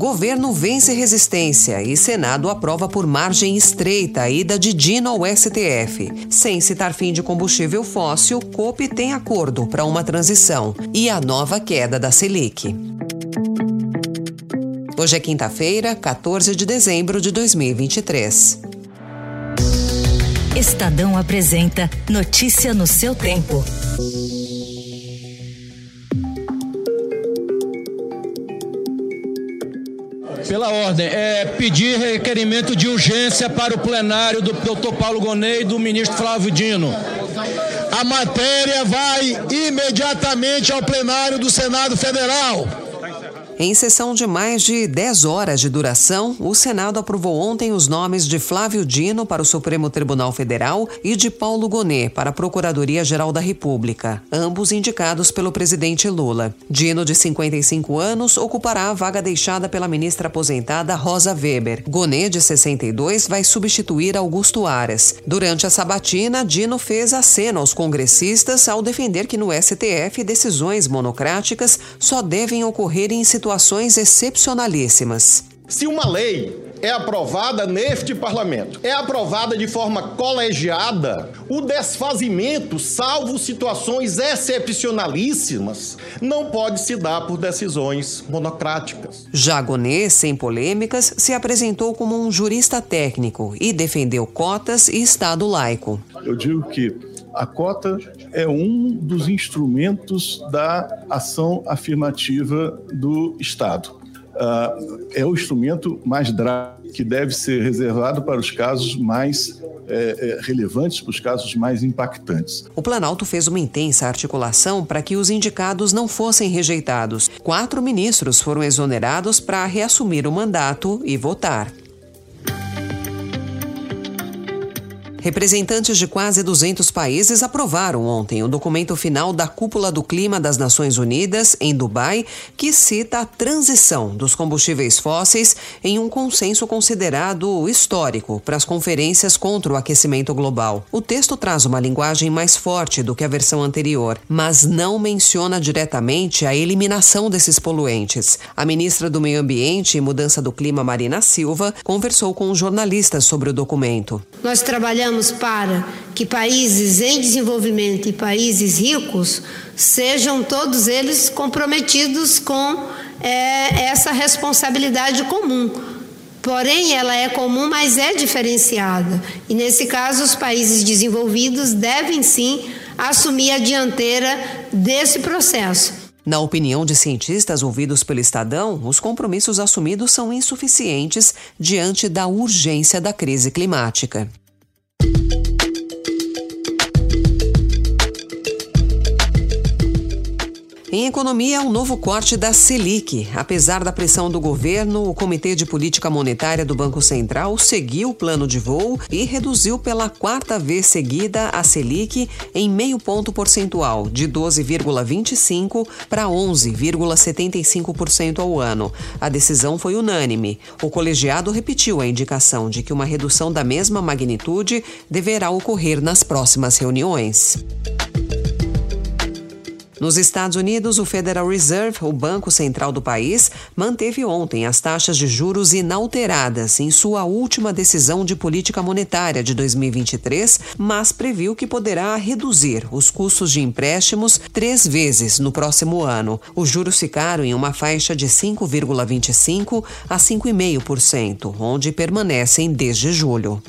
Governo vence resistência e Senado aprova por margem estreita a ida de Dino ao STF. Sem citar fim de combustível fóssil, COP tem acordo para uma transição e a nova queda da Selic. Hoje é quinta-feira, 14 de dezembro de 2023. Estadão apresenta Notícia no seu tempo. Pela ordem, é pedir requerimento de urgência para o plenário do Dr. Paulo Gonei e do ministro Flávio Dino. A matéria vai imediatamente ao plenário do Senado Federal. Em sessão de mais de 10 horas de duração, o Senado aprovou ontem os nomes de Flávio Dino para o Supremo Tribunal Federal e de Paulo Gonet para a Procuradoria-Geral da República, ambos indicados pelo presidente Lula. Dino, de 55 anos, ocupará a vaga deixada pela ministra aposentada Rosa Weber. Gonet, de 62, vai substituir Augusto Aras. Durante a sabatina, Dino fez a cena aos congressistas ao defender que no STF decisões monocráticas só devem ocorrer em situações situações excepcionalíssimas. Se uma lei é aprovada neste parlamento, é aprovada de forma colegiada, o desfazimento, salvo situações excepcionalíssimas, não pode se dar por decisões monocráticas. Jagonê, sem polêmicas, se apresentou como um jurista técnico e defendeu cotas e Estado laico. Eu digo que a cota é um dos instrumentos da ação afirmativa do Estado. Uh, é o instrumento mais drástico que deve ser reservado para os casos mais é, é, relevantes, para os casos mais impactantes. O Planalto fez uma intensa articulação para que os indicados não fossem rejeitados. Quatro ministros foram exonerados para reassumir o mandato e votar. Representantes de quase 200 países aprovaram ontem o documento final da Cúpula do Clima das Nações Unidas, em Dubai, que cita a transição dos combustíveis fósseis em um consenso considerado histórico para as conferências contra o aquecimento global. O texto traz uma linguagem mais forte do que a versão anterior, mas não menciona diretamente a eliminação desses poluentes. A ministra do Meio Ambiente e Mudança do Clima, Marina Silva, conversou com jornalistas sobre o documento. Nós trabalhamos trabalhamos para que países em desenvolvimento e países ricos sejam todos eles comprometidos com é, essa responsabilidade comum. Porém, ela é comum, mas é diferenciada. E nesse caso, os países desenvolvidos devem sim assumir a dianteira desse processo. Na opinião de cientistas ouvidos pelo Estadão, os compromissos assumidos são insuficientes diante da urgência da crise climática. Em economia, um novo corte da Selic. Apesar da pressão do governo, o Comitê de Política Monetária do Banco Central seguiu o plano de voo e reduziu pela quarta vez seguida a Selic em meio ponto percentual, de 12,25% para 11,75% ao ano. A decisão foi unânime. O colegiado repetiu a indicação de que uma redução da mesma magnitude deverá ocorrer nas próximas reuniões. Nos Estados Unidos, o Federal Reserve, o banco central do país, manteve ontem as taxas de juros inalteradas em sua última decisão de política monetária de 2023, mas previu que poderá reduzir os custos de empréstimos três vezes no próximo ano. Os juros ficaram em uma faixa de 5,25% a 5,5%, onde permanecem desde julho.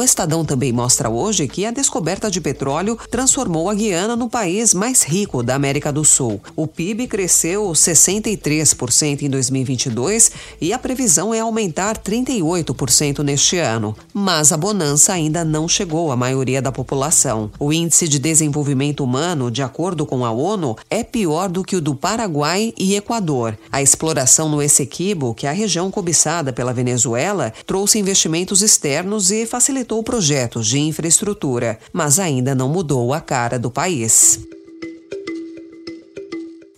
O Estadão também mostra hoje que a descoberta de petróleo transformou a Guiana no país mais rico da América do Sul. O PIB cresceu 63% em 2022 e a previsão é aumentar 38% neste ano. Mas a bonança ainda não chegou à maioria da população. O índice de desenvolvimento humano, de acordo com a ONU, é pior do que o do Paraguai e Equador. A exploração no Essequibo, que é a região cobiçada pela Venezuela, trouxe investimentos externos e facilitou vetou projetos de infraestrutura, mas ainda não mudou a cara do país.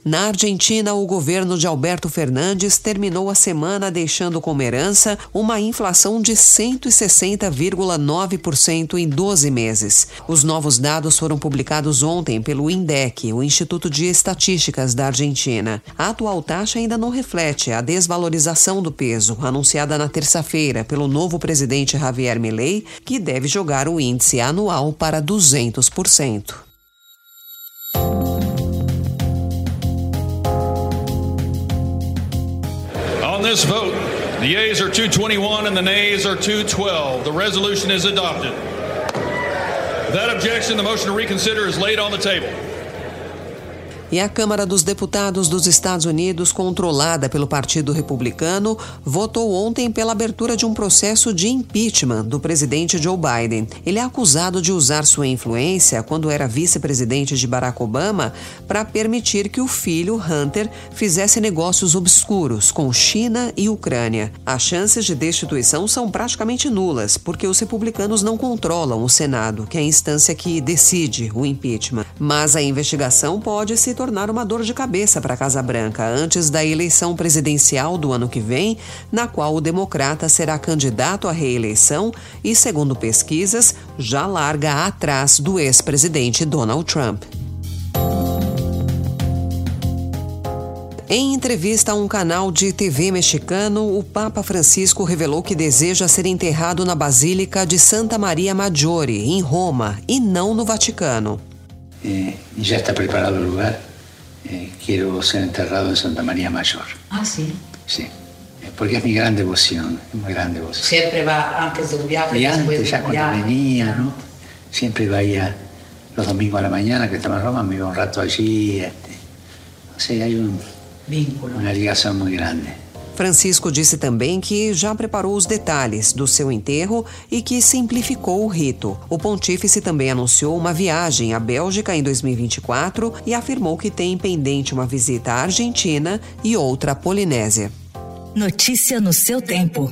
Na Argentina, o governo de Alberto Fernandes terminou a semana deixando como herança uma inflação de 160,9% em 12 meses. Os novos dados foram publicados ontem pelo INDEC, o Instituto de Estatísticas da Argentina. A atual taxa ainda não reflete a desvalorização do peso, anunciada na terça-feira pelo novo presidente Javier Milei, que deve jogar o índice anual para 200%. On this vote, the yeas are 221 and the nays are 212. The resolution is adopted. Without objection, the motion to reconsider is laid on the table. E a Câmara dos Deputados dos Estados Unidos, controlada pelo Partido Republicano, votou ontem pela abertura de um processo de impeachment do presidente Joe Biden. Ele é acusado de usar sua influência, quando era vice-presidente de Barack Obama, para permitir que o filho, Hunter, fizesse negócios obscuros com China e Ucrânia. As chances de destituição são praticamente nulas, porque os republicanos não controlam o Senado, que é a instância que decide o impeachment. Mas a investigação pode se tornar uma dor de cabeça para a Casa Branca antes da eleição presidencial do ano que vem, na qual o democrata será candidato à reeleição e, segundo pesquisas, já larga atrás do ex-presidente Donald Trump. Em entrevista a um canal de TV mexicano, o Papa Francisco revelou que deseja ser enterrado na Basílica de Santa Maria Maggiore, em Roma, e não no Vaticano. Já está preparado o lugar. Eh, quiero ser enterrado en Santa María Mayor. Ah, sí. Sí, eh, porque es mi gran devoción, es muy gran devoción. Siempre va antes de un viaje. Y antes, ya cuando viaje. venía, ¿no? Siempre iba ahí a- los domingos a la mañana, que estaba en Roma, me iba un rato allí. Este. O sea, hay un- Vínculo. una ligación muy grande. Francisco disse também que já preparou os detalhes do seu enterro e que simplificou o rito. O pontífice também anunciou uma viagem à Bélgica em 2024 e afirmou que tem pendente uma visita à Argentina e outra à Polinésia. Notícia no seu tempo.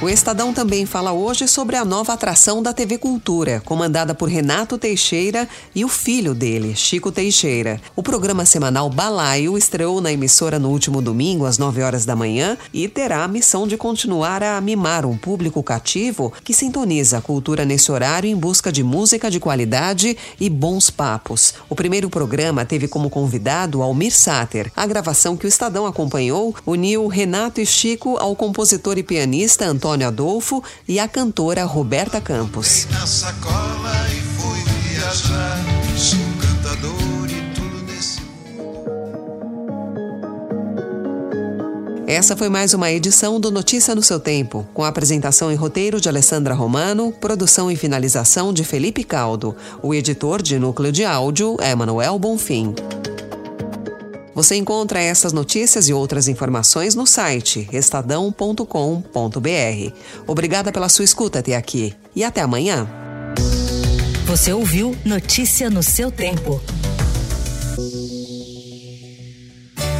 O Estadão também fala hoje sobre a nova atração da TV Cultura, comandada por Renato Teixeira e o filho dele, Chico Teixeira. O programa semanal Balaio estreou na emissora no último domingo, às 9 horas da manhã, e terá a missão de continuar a mimar um público cativo que sintoniza a cultura nesse horário em busca de música de qualidade e bons papos. O primeiro programa teve como convidado Almir Sater. A gravação que o Estadão acompanhou uniu Renato e Chico ao compositor e pianista Antônio Adolfo e à cantora Roberta Campos. Essa foi mais uma edição do Notícia no seu tempo, com a apresentação e roteiro de Alessandra Romano, produção e finalização de Felipe Caldo. O editor de núcleo de áudio é Manuel Bonfim. Você encontra essas notícias e outras informações no site estadão.com.br. Obrigada pela sua escuta até aqui e até amanhã. Você ouviu Notícia no seu tempo.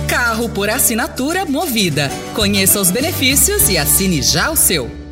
Carro por assinatura Movida. Conheça os benefícios e assine já o seu.